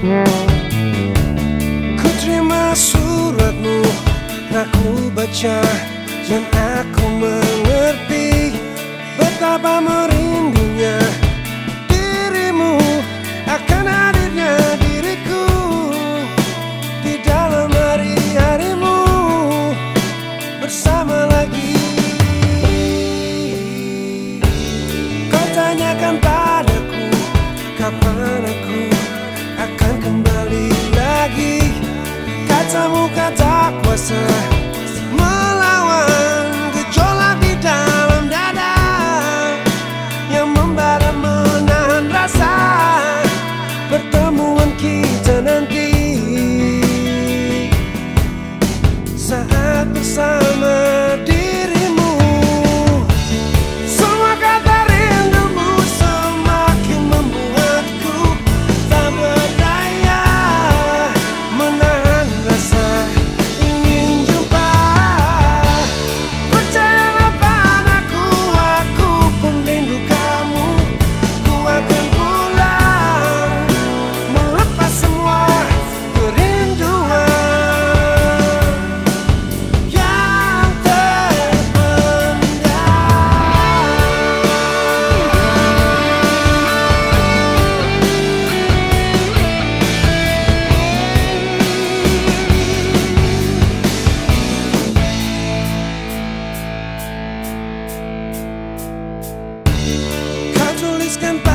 Ku terima suratmu Aku baca dan aku mengerti Betapa merindunya dirimu Akan hadirnya diriku Di dalam hari-harimu Bersama lagi. Kau tanyakan padaku Kapan aku lagi. Kacamu kata kuasa. cantar.